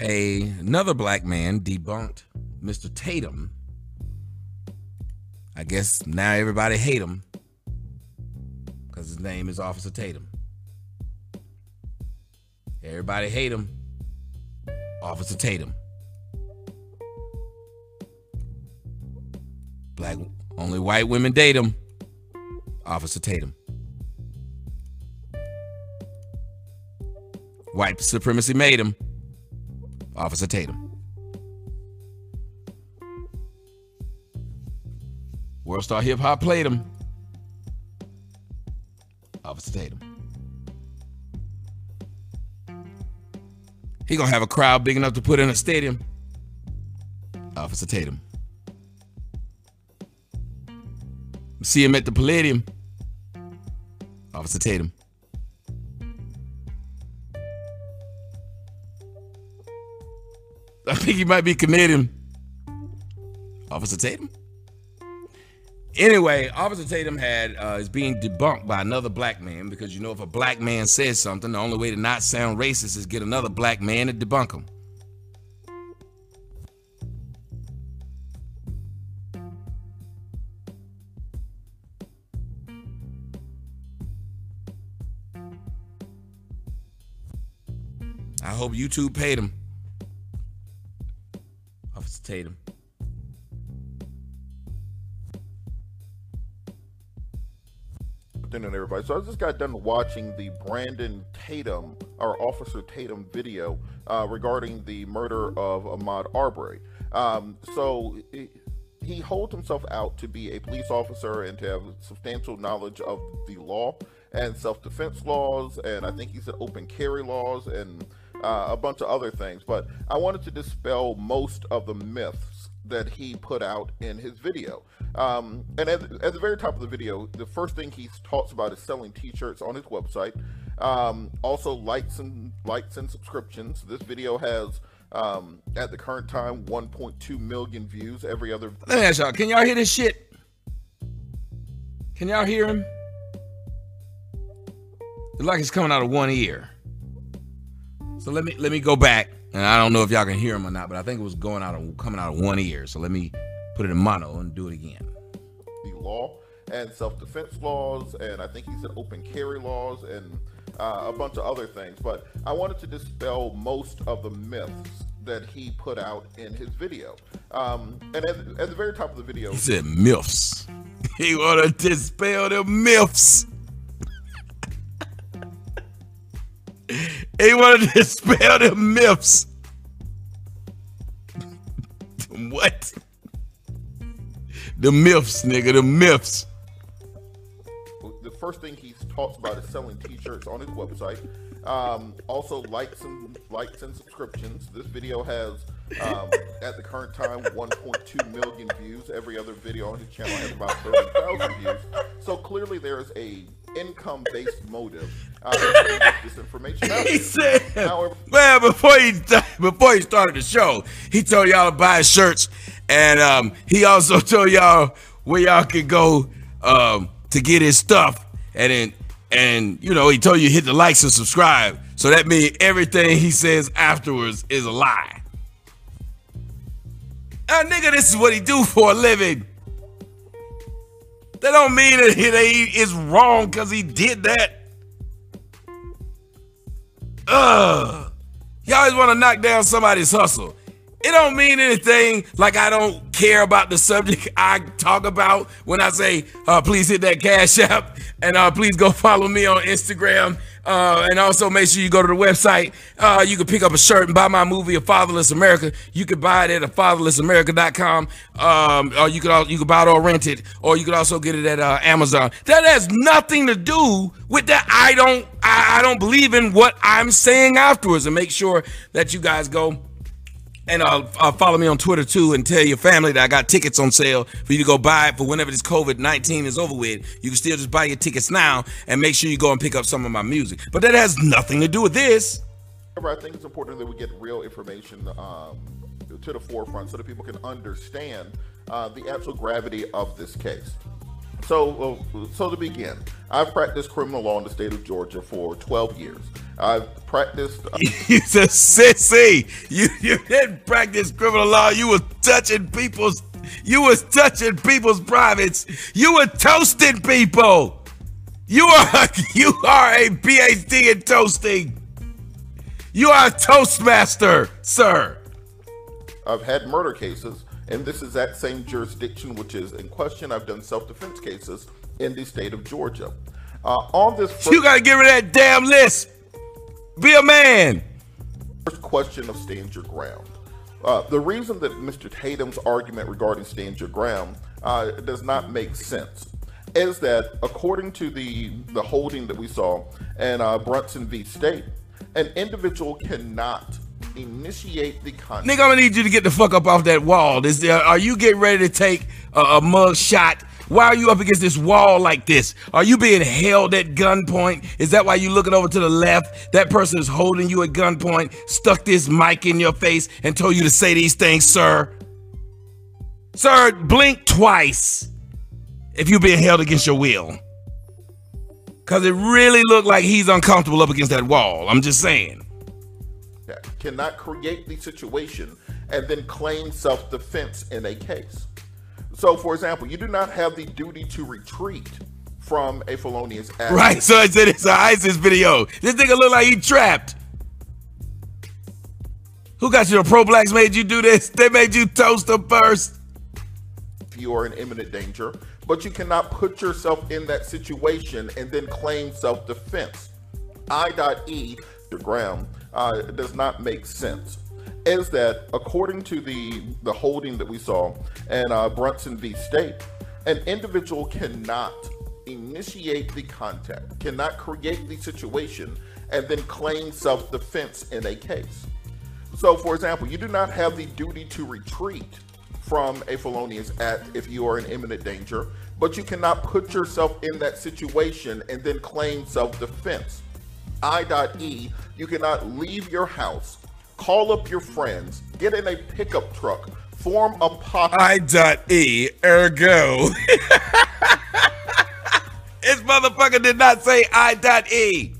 a another black man debunked Mr. Tatum. I guess now everybody hate him because his name is Officer Tatum. Everybody hate him. Officer Tatum. Black only white women date him. Officer Tatum. White supremacy made him. Officer Tatum. World Star Hip Hop played him. Officer Tatum. He gonna have a crowd big enough to put in a stadium. Officer Tatum. See him at the Palladium. Officer Tatum. I think he might be Canadian. Officer Tatum. Anyway, Officer Tatum had uh, is being debunked by another black man because you know if a black man says something, the only way to not sound racist is get another black man to debunk him. I hope YouTube paid him. Tatum. afternoon, everybody. So I just got done watching the Brandon Tatum or Officer Tatum video uh, regarding the murder of Ahmaud Arbery. Um, so he holds himself out to be a police officer and to have substantial knowledge of the law and self-defense laws, and I think he said open carry laws and uh, a bunch of other things. But I wanted to dispel most of the myths that he put out in his video. Um, and at, at, the very top of the video, the first thing he talks about is selling T-shirts on his website. Um, also, likes and likes and subscriptions. This video has, um, at the current time, 1.2 million views. Every other. Let me ask y'all: Can y'all hear this shit? Can y'all hear him? It's like it's coming out of one ear. So let me let me go back, and I don't know if y'all can hear him or not, but I think it was going out of coming out of one ear. So let me put it in mono and do it again. The law and self-defense laws, and I think he said open carry laws and uh, a bunch of other things. But I wanted to dispel most of the myths that he put out in his video. Um, and at, at, the very top of the video, he said myths. he wanted to dispel the myths. He wanted to dispel the myths. what? The myths, nigga, the myths. The first thing he talks about is selling T-shirts on his website. Um, also, likes and likes and subscriptions. This video has, um, at the current time, 1.2 million views. Every other video on his channel has about 30,000 views. So clearly, there is a income-based motive uh, this information. He said, However, "Man, before he before he started the show, he told y'all to buy shirts and um, he also told y'all where y'all could go um, to get his stuff. And then, and you know, he told you hit the likes and subscribe. So that means everything he says afterwards is a lie. Uh, nigga, this is what he do for a living. That don't mean that he is wrong because he did that. Ugh. Y'all always want to knock down somebody's hustle. It don't mean anything like I don't care about the subject I talk about when I say, uh, please hit that cash app and uh, please go follow me on Instagram. Uh, and also make sure you go to the website. Uh, you can pick up a shirt and buy my movie, A Fatherless America. You can buy it at a fatherlessamerica.com. Um, or you could you could buy it or rent it, or you could also get it at uh, Amazon. That has nothing to do with that. I don't I, I don't believe in what I'm saying afterwards. And make sure that you guys go and uh, uh, follow me on Twitter too and tell your family that I got tickets on sale for you to go buy it for whenever this COVID 19 is over with. You can still just buy your tickets now and make sure you go and pick up some of my music. But that has nothing to do with this. I think it's important that we get real information um, to the forefront so that people can understand uh, the actual gravity of this case. So, uh, so to begin, I've practiced criminal law in the state of Georgia for 12 years. I've practiced. Uh, You's a sissy. You you didn't practice criminal law. You was touching people's. You was touching people's privates. You were toasting people. You are you are a PhD in toasting. You are a toastmaster, sir. I've had murder cases, and this is that same jurisdiction which is in question. I've done self-defense cases in the state of Georgia. Uh, on this, first, you gotta get rid of that damn list. Be a man. First question of stand your ground. Uh, the reason that Mr. Tatum's argument regarding stand your ground uh, does not make sense is that according to the the holding that we saw in uh, Brunson v. State, an individual cannot initiate the contact. Nigga, I'm gonna need you to get the fuck up off that wall. Is there, uh, are you getting ready to take a, a mug shot? Why are you up against this wall like this? Are you being held at gunpoint? Is that why you looking over to the left? That person is holding you at gunpoint, stuck this mic in your face, and told you to say these things, sir. Sir, blink twice if you're being held against your will. Because it really looked like he's uncomfortable up against that wall. I'm just saying. Cannot create the situation and then claim self defense in a case. So, for example, you do not have the duty to retreat from a felonious act. Right. So I said it's an ISIS video. This nigga look like he trapped. Who got you? The pro blacks made you do this? They made you toast them first. If You are in imminent danger but you cannot put yourself in that situation and then claim self-defense. I.E. the ground uh, does not make sense. Is that according to the the holding that we saw in uh, Brunson v. State, an individual cannot initiate the contact, cannot create the situation, and then claim self-defense in a case. So, for example, you do not have the duty to retreat from a felonious act if you are in imminent danger, but you cannot put yourself in that situation and then claim self-defense. I.E. You cannot leave your house, call up your friends, get in a pickup truck, form a pocket. I.E. Ergo. this motherfucker did not say I.E.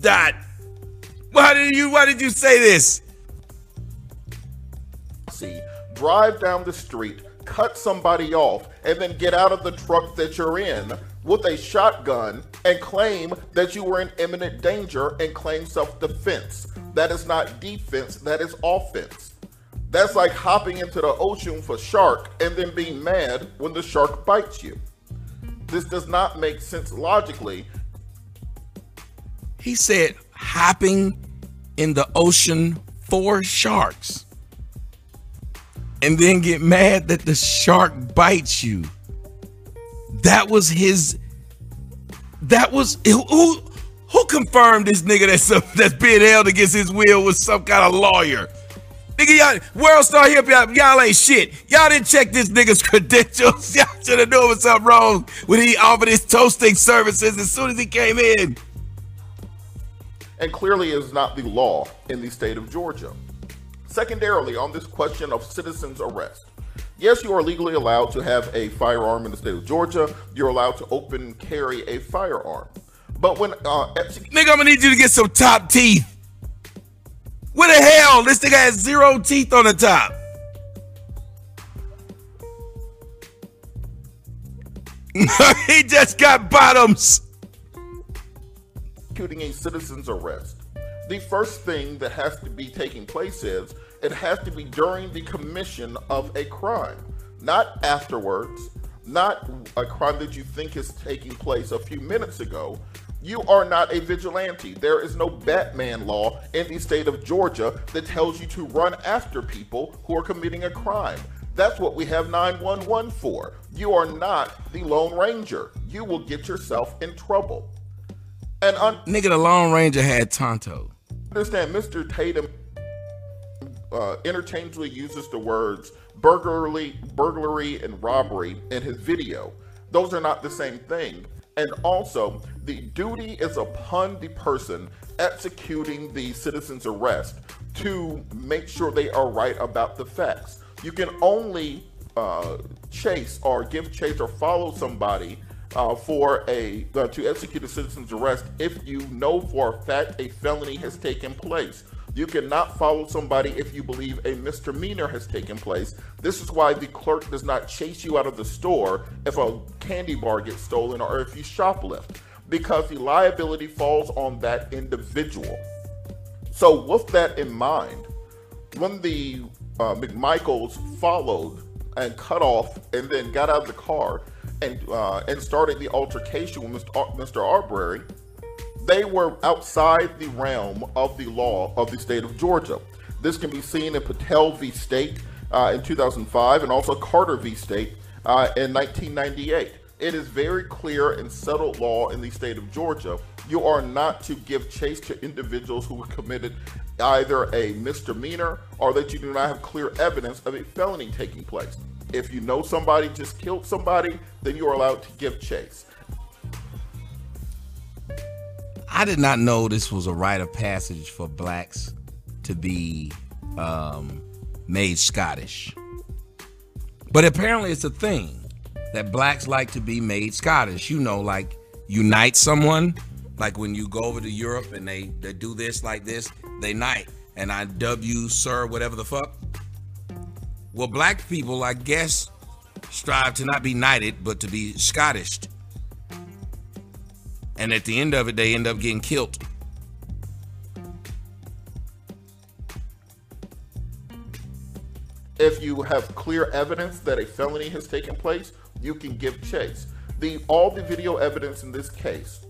Dot. Why did you why did you say this? See, drive down the street, cut somebody off, and then get out of the truck that you're in with a shotgun and claim that you were in imminent danger and claim self defense. That is not defense, that is offense. That's like hopping into the ocean for shark and then being mad when the shark bites you. This does not make sense logically. He said hopping in the ocean for sharks and then get mad that the shark bites you. That was his. That was who who confirmed this nigga that's that's being held against his will was some kind of lawyer. Nigga, y'all, World Star Hip Hop, y'all ain't shit. Y'all didn't check this nigga's credentials. Y'all should have known was something wrong when he offered his toasting services as soon as he came in. And clearly is not the law in the state of Georgia. Secondarily, on this question of citizens arrest, yes, you are legally allowed to have a firearm in the state of Georgia. You're allowed to open carry a firearm. But when uh, nigga, I'm gonna need you to get some top teeth. What the hell? This nigga has zero teeth on the top. he just got bottoms. Executing a citizen's arrest the first thing that has to be taking place is it has to be during the commission of a crime, not afterwards, not a crime that you think is taking place a few minutes ago. You are not a vigilante. There is no Batman law in the state of Georgia that tells you to run after people who are committing a crime. That's what we have 911 for. You are not the Lone Ranger. You will get yourself in trouble. And un- nigga, the Lone Ranger had Tonto understand Mr. Tatum uh, interchangeably uses the words burglary, burglary, and robbery in his video. Those are not the same thing. And also, the duty is upon the person executing the citizen's arrest to make sure they are right about the facts. You can only uh, chase or give chase or follow somebody uh, for a uh, to execute a citizen's arrest if you know for a fact a felony has taken place. You cannot follow somebody if you believe a misdemeanor has taken place. This is why the clerk does not chase you out of the store if a candy bar gets stolen or if you shoplift, because the liability falls on that individual. So, with that in mind, when the uh, McMichaels followed and cut off and then got out of the car and uh, and started the altercation with Mr. Ar- Mr. Arbery, they were outside the realm of the law of the state of Georgia. This can be seen in Patel v. State uh, in 2005 and also Carter v. State uh, in 1998. It is very clear and settled law in the state of Georgia. You are not to give chase to individuals who have committed either a misdemeanor or that you do not have clear evidence of a felony taking place. If you know somebody just killed somebody, then you are allowed to give chase. I did not know this was a rite of passage for blacks to be um, made Scottish. But apparently, it's a thing that blacks like to be made Scottish. You know, like unite someone. Like when you go over to Europe and they, they do this like this, they knight. And I dub you, sir, whatever the fuck. Well, black people, I guess, strive to not be knighted, but to be Scottish and at the end of it, they end up getting killed. If you have clear evidence that a felony has taken place, you can give chase. The all the video evidence in this case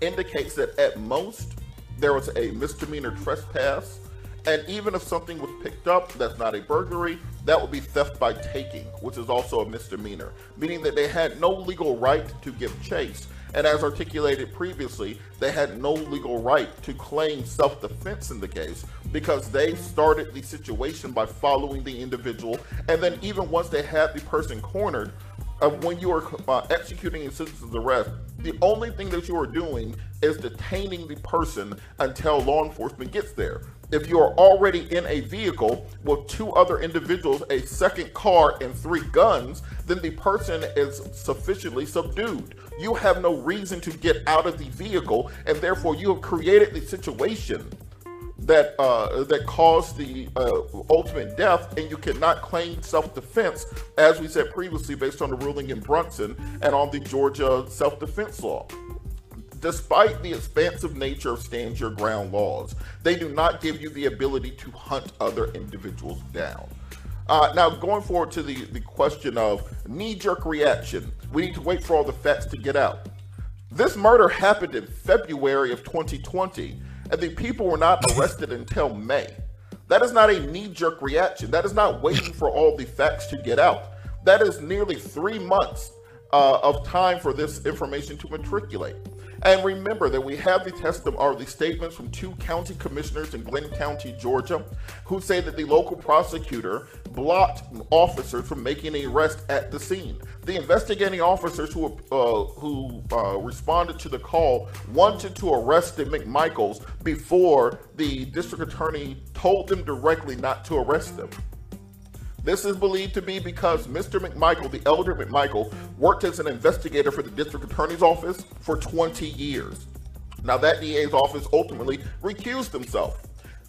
indicates that at most there was a misdemeanor trespass, and even if something was picked up, that's not a burglary, that would be theft by taking, which is also a misdemeanor, meaning that they had no legal right to give chase and as articulated previously, they had no legal right to claim self defense in the case because they started the situation by following the individual. And then, even once they had the person cornered, uh, when you are uh, executing a citizen's arrest, the only thing that you are doing is detaining the person until law enforcement gets there. If you are already in a vehicle with two other individuals, a second car, and three guns, then the person is sufficiently subdued. You have no reason to get out of the vehicle, and therefore you have created the situation that uh, that caused the uh, ultimate death, and you cannot claim self-defense, as we said previously, based on the ruling in Brunson and on the Georgia self-defense law. Despite the expansive nature of stand your ground laws, they do not give you the ability to hunt other individuals down. Uh, now, going forward to the, the question of knee jerk reaction, we need to wait for all the facts to get out. This murder happened in February of 2020, and the people were not arrested until May. That is not a knee jerk reaction. That is not waiting for all the facts to get out. That is nearly three months uh, of time for this information to matriculate. And remember that we have the testimony the statements from two county commissioners in Glynn County, Georgia, who say that the local prosecutor blocked officers from making an arrest at the scene. The investigating officers who uh, who uh, responded to the call wanted to arrest the McMichaels before the district attorney told them directly not to arrest them. This is believed to be because Mr. McMichael, the elder McMichael, worked as an investigator for the district attorney's office for 20 years. Now, that DA's office ultimately recused himself.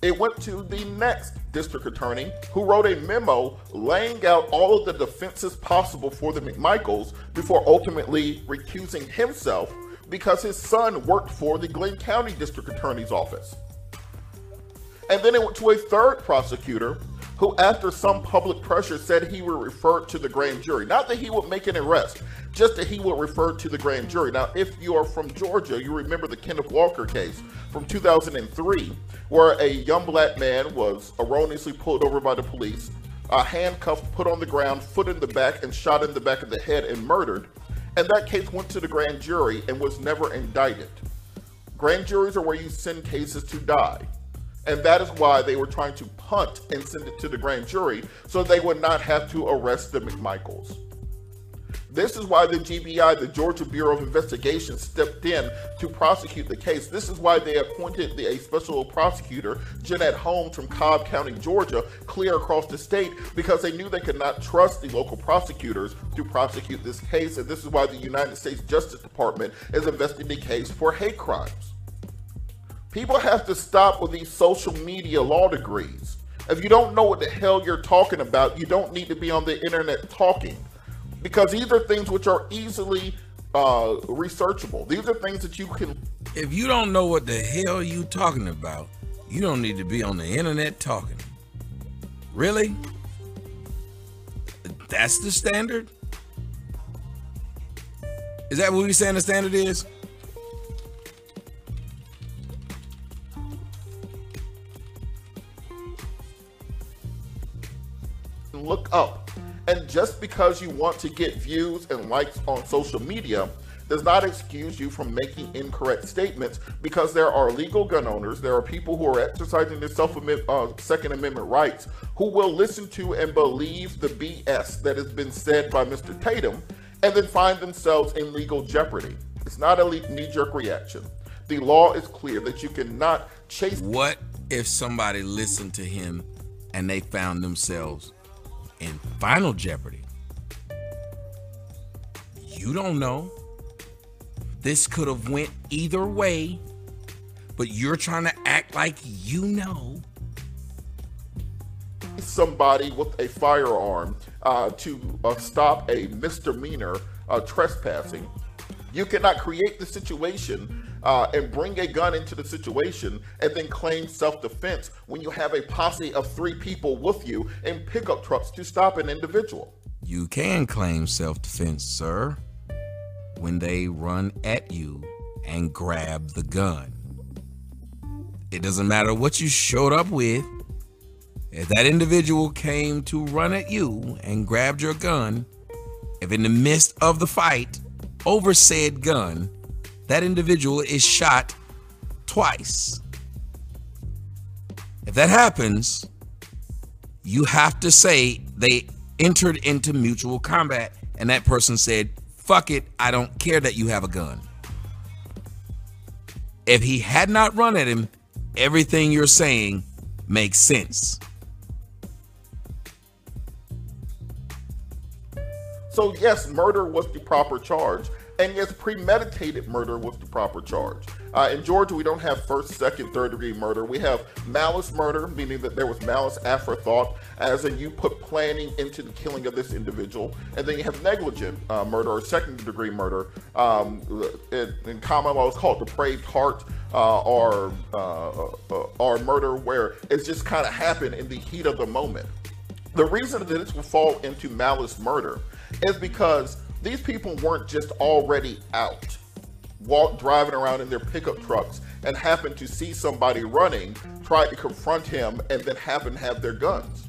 It went to the next district attorney who wrote a memo laying out all of the defenses possible for the McMichaels before ultimately recusing himself because his son worked for the Glynn County District Attorney's office. And then it went to a third prosecutor who, after some public pressure, said he would refer to the grand jury. Not that he would make an arrest, just that he would refer to the grand jury. Now, if you are from Georgia, you remember the Kenneth Walker case from 2003, where a young black man was erroneously pulled over by the police, handcuffed, put on the ground, foot in the back, and shot in the back of the head and murdered. And that case went to the grand jury and was never indicted. Grand juries are where you send cases to die. And that is why they were trying to punt and send it to the grand jury so they would not have to arrest the McMichaels. This is why the GBI, the Georgia Bureau of Investigation, stepped in to prosecute the case. This is why they appointed the, a special prosecutor, Joyette Holmes from Cobb County, Georgia, clear across the state, because they knew they could not trust the local prosecutors to prosecute this case. And this is why the United States Justice Department is investigating the case for hate crimes. People have to stop with these social media law degrees. If you don't know what the hell you're talking about, you don't need to be on the internet talking. Because these are things which are easily uh, researchable. These are things that you can. If you don't know what the hell you're talking about, you don't need to be on the internet talking. Really? That's the standard? Is that what we saying the standard is? Look up. And just because you want to get views and likes on social media does not excuse you from making incorrect statements because there are legal gun owners, there are people who are exercising their self uh, Second Amendment rights who will listen to and believe the BS that has been said by Mr. Tatum and then find themselves in legal jeopardy. It's not a knee jerk reaction. The law is clear that you cannot chase. What if somebody listened to him and they found themselves in Final Jeopardy. You don't know. This could have went either way, but you're trying to act like you know. Somebody with a firearm uh, to uh, stop a misdemeanor uh, trespassing. You cannot create the situation uh, and bring a gun into the situation and then claim self defense when you have a posse of three people with you in pickup trucks to stop an individual. You can claim self defense, sir, when they run at you and grab the gun. It doesn't matter what you showed up with. If that individual came to run at you and grabbed your gun, if in the midst of the fight over said gun, that individual is shot twice. If that happens, you have to say they entered into mutual combat and that person said, fuck it, I don't care that you have a gun. If he had not run at him, everything you're saying makes sense. So, yes, murder was the proper charge. And yes, premeditated murder was the proper charge. Uh, in Georgia, we don't have first, second, third degree murder. We have malice murder, meaning that there was malice afterthought, as in you put planning into the killing of this individual. And then you have negligent uh, murder or second degree murder. Um, in, in, common law, it's called depraved heart. Uh, or uh, uh, or murder where it's just kind of happened in the heat of the moment. The reason that this will fall into malice murder is because these people weren't just already out, walk driving around in their pickup trucks and happened to see somebody running, try to confront him, and then happen to have their guns.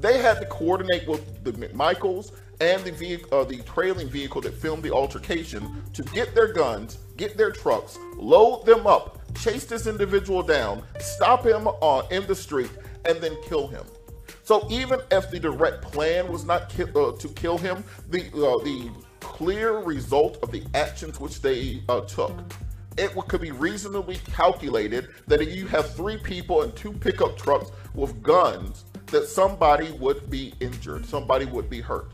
They had to coordinate with the McMichaels and the vehicle, uh, the trailing vehicle that filmed the altercation to get their guns, get their trucks, load them up, chase this individual down, stop him uh, in the street, and then kill him. So even if the direct plan was not ki- uh, to kill him, the uh, the clear result of the actions which they uh, took, it could be reasonably calculated that if you have three people and two pickup trucks with guns, that somebody would be injured, somebody would be hurt.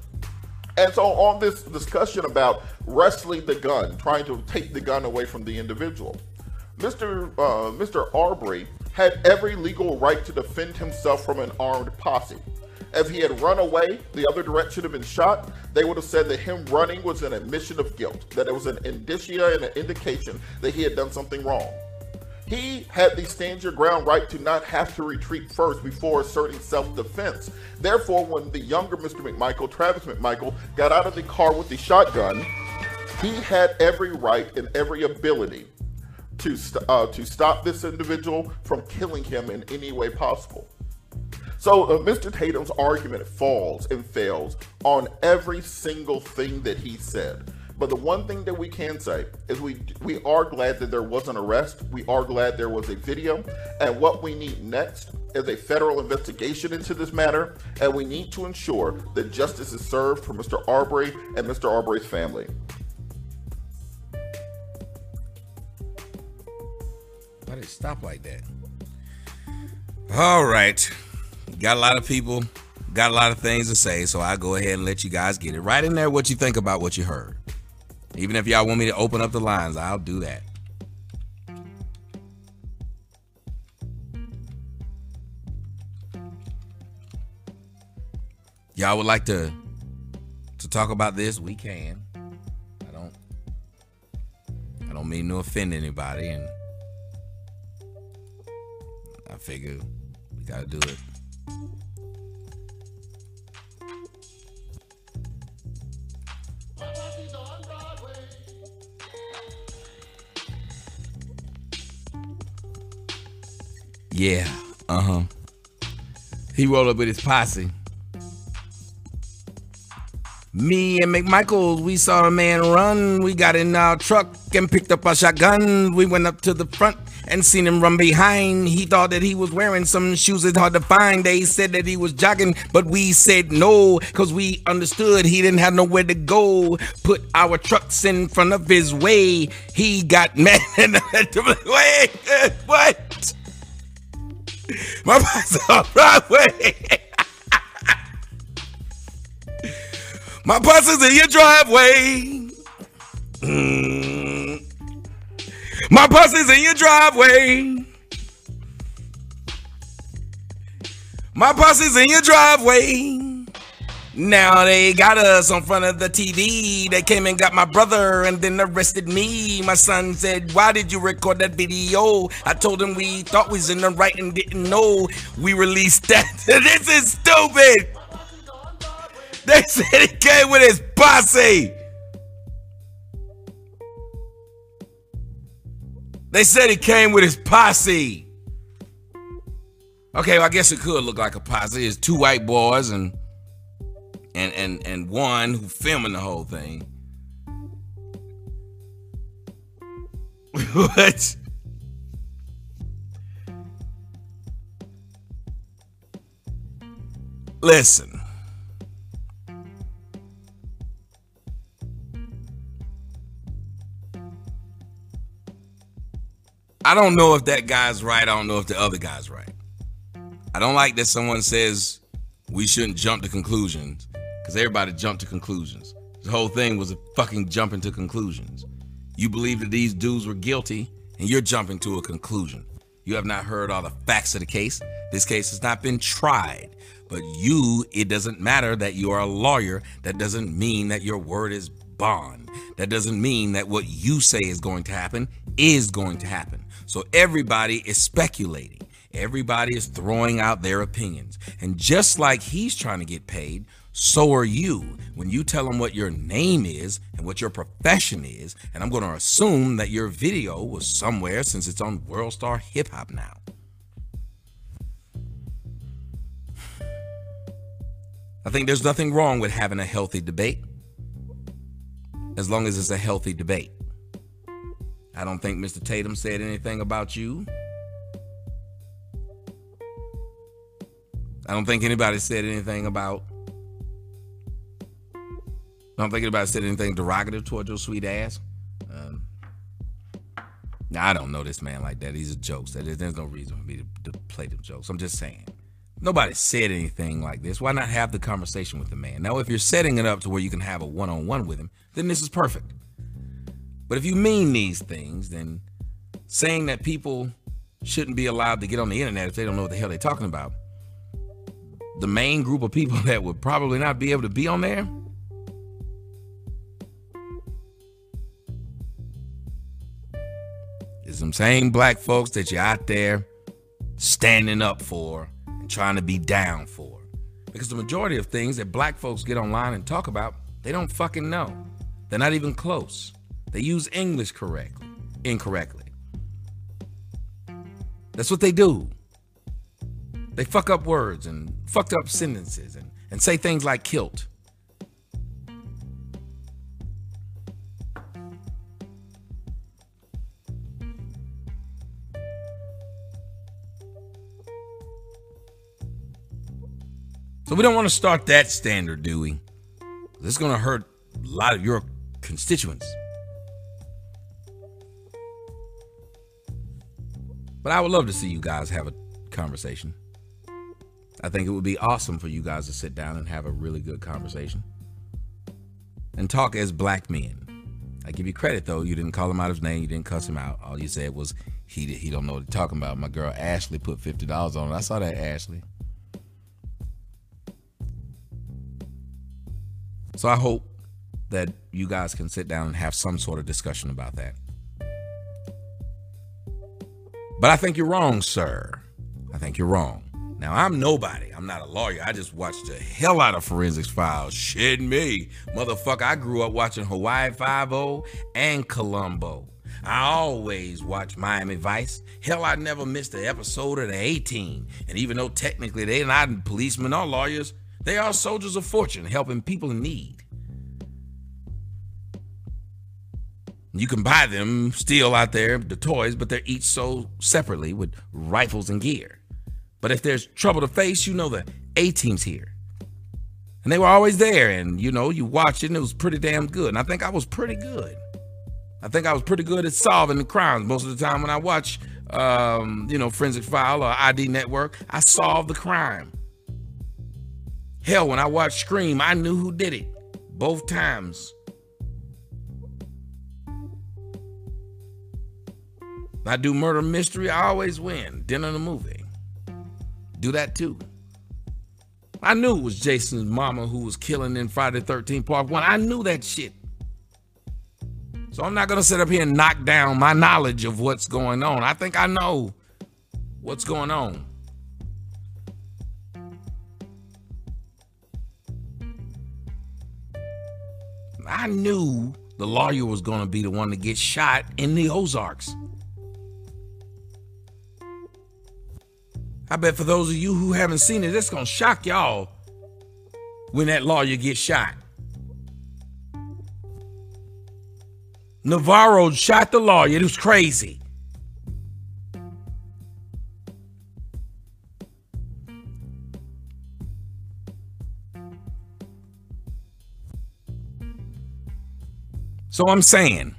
And so, on this discussion about wrestling the gun, trying to take the gun away from the individual, Mr. Uh, Mr. Arbery had every legal right to defend himself from an armed posse. If he had run away, the other direction have been shot. They would have said that him running was an admission of guilt, that it was an indicia and an indication that he had done something wrong. He had the stand your ground right to not have to retreat first before asserting self defense. Therefore, when the younger Mr. McMichael, Travis McMichael, got out of the car with the shotgun, he had every right and every ability to, st- uh, to stop this individual from killing him in any way possible. So uh, Mr. Tatum's argument falls and fails on every single thing that he said. But the one thing that we can say is we we are glad that there was an arrest. We are glad there was a video. And what we need next is a federal investigation into this matter, and we need to ensure that justice is served for Mr. Arbery and Mr. Arbery's family. Stop like that? All right. Got a lot of people, got a lot of things to say, so I'll go ahead and let you guys get it. Right in there what you think about what you heard. Even if y'all want me to open up the lines, I'll do that. Y'all would like to to talk about this, we can. I don't I don't mean to offend anybody and figure we gotta do it. Yeah, uh huh. He rolled up with his posse. Me and McMichael, we saw a man run. We got in our truck and picked up our shotgun. We went up to the front and seen him run behind. He thought that he was wearing some shoes it's hard to find. They said that he was jogging, but we said no, cause we understood he didn't have nowhere to go. Put our trucks in front of his way. He got mad wait, what? My boss on Broadway. My bus is in your driveway. Mm. My bus is in your driveway. My bus is in your driveway. Now they got us on front of the TV. They came and got my brother and then arrested me. My son said, Why did you record that video? I told him we thought we was in the right and didn't know. We released that. this is stupid. They said he came with his posse. They said he came with his posse. Okay, well, I guess it could look like a posse. It's two white boys and and and and one who filming the whole thing. what? Listen. I don't know if that guy's right. I don't know if the other guy's right. I don't like that someone says we shouldn't jump to conclusions because everybody jumped to conclusions. The whole thing was a fucking jumping to conclusions. You believe that these dudes were guilty and you're jumping to a conclusion. You have not heard all the facts of the case. This case has not been tried. But you, it doesn't matter that you are a lawyer. That doesn't mean that your word is bond. That doesn't mean that what you say is going to happen is going to happen. So everybody is speculating. Everybody is throwing out their opinions. And just like he's trying to get paid, so are you. When you tell him what your name is and what your profession is, and I'm going to assume that your video was somewhere since it's on World Star Hip Hop now. I think there's nothing wrong with having a healthy debate as long as it's a healthy debate. I don't think Mr. Tatum said anything about you. I don't think anybody said anything about. I don't think anybody said anything derogative toward your sweet ass. Um, now I don't know this man like that. He's a joke. There's no reason for me to, to play them jokes. I'm just saying. Nobody said anything like this. Why not have the conversation with the man? Now, if you're setting it up to where you can have a one-on-one with him, then this is perfect. But if you mean these things, then saying that people shouldn't be allowed to get on the internet if they don't know what the hell they're talking about, the main group of people that would probably not be able to be on there is some same black folks that you're out there standing up for and trying to be down for. Because the majority of things that black folks get online and talk about, they don't fucking know. They're not even close. They use English correctly, incorrectly. That's what they do. They fuck up words and fucked up sentences and, and say things like kilt. So we don't want to start that standard, do we? This is going to hurt a lot of your constituents. But I would love to see you guys have a conversation. I think it would be awesome for you guys to sit down and have a really good conversation and talk as black men. I give you credit though. You didn't call him out his name. You didn't cuss him out. All you said was he he don't know what he's talking about. My girl Ashley put fifty dollars on it. I saw that Ashley. So I hope that you guys can sit down and have some sort of discussion about that. But I think you're wrong, sir. I think you're wrong. Now, I'm nobody. I'm not a lawyer. I just watched the hell out of forensics files. Shit me. Motherfucker, I grew up watching Hawaii 5 and Columbo. I always watch Miami Vice. Hell, I never missed an episode of the A-Team. And even though technically they're not policemen or lawyers, they are soldiers of fortune helping people in need. You can buy them still out there, the toys, but they're each sold separately with rifles and gear. But if there's trouble to face, you know the A team's here. And they were always there. And, you know, you watch it and it was pretty damn good. And I think I was pretty good. I think I was pretty good at solving the crimes. Most of the time when I watch, um, you know, Forensic File or ID Network, I solve the crime. Hell, when I watched Scream, I knew who did it both times. I do murder mystery, I always win. Dinner in the movie. Do that too. I knew it was Jason's mama who was killing in Friday 13 Part 1. I knew that shit. So I'm not going to sit up here and knock down my knowledge of what's going on. I think I know what's going on. I knew the lawyer was going to be the one to get shot in the Ozarks. I bet for those of you who haven't seen it, it's gonna shock y'all when that lawyer gets shot. Navarro shot the lawyer. It was crazy. So I'm saying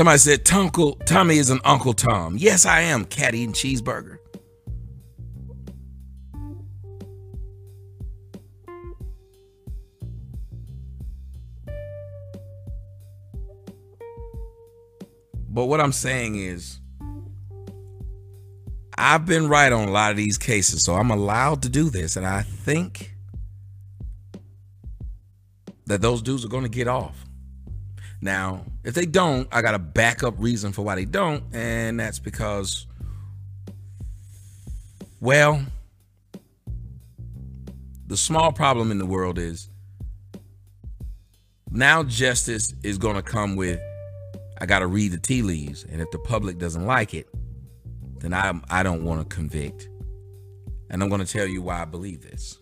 Somebody said Tommy is an Uncle Tom. Yes, I am, cat eating cheeseburger. But what I'm saying is, I've been right on a lot of these cases, so I'm allowed to do this. And I think that those dudes are going to get off. Now, if they don't, I got a backup reason for why they don't, and that's because, well, the small problem in the world is now justice is going to come with I got to read the tea leaves, and if the public doesn't like it, then I I don't want to convict, and I'm going to tell you why I believe this.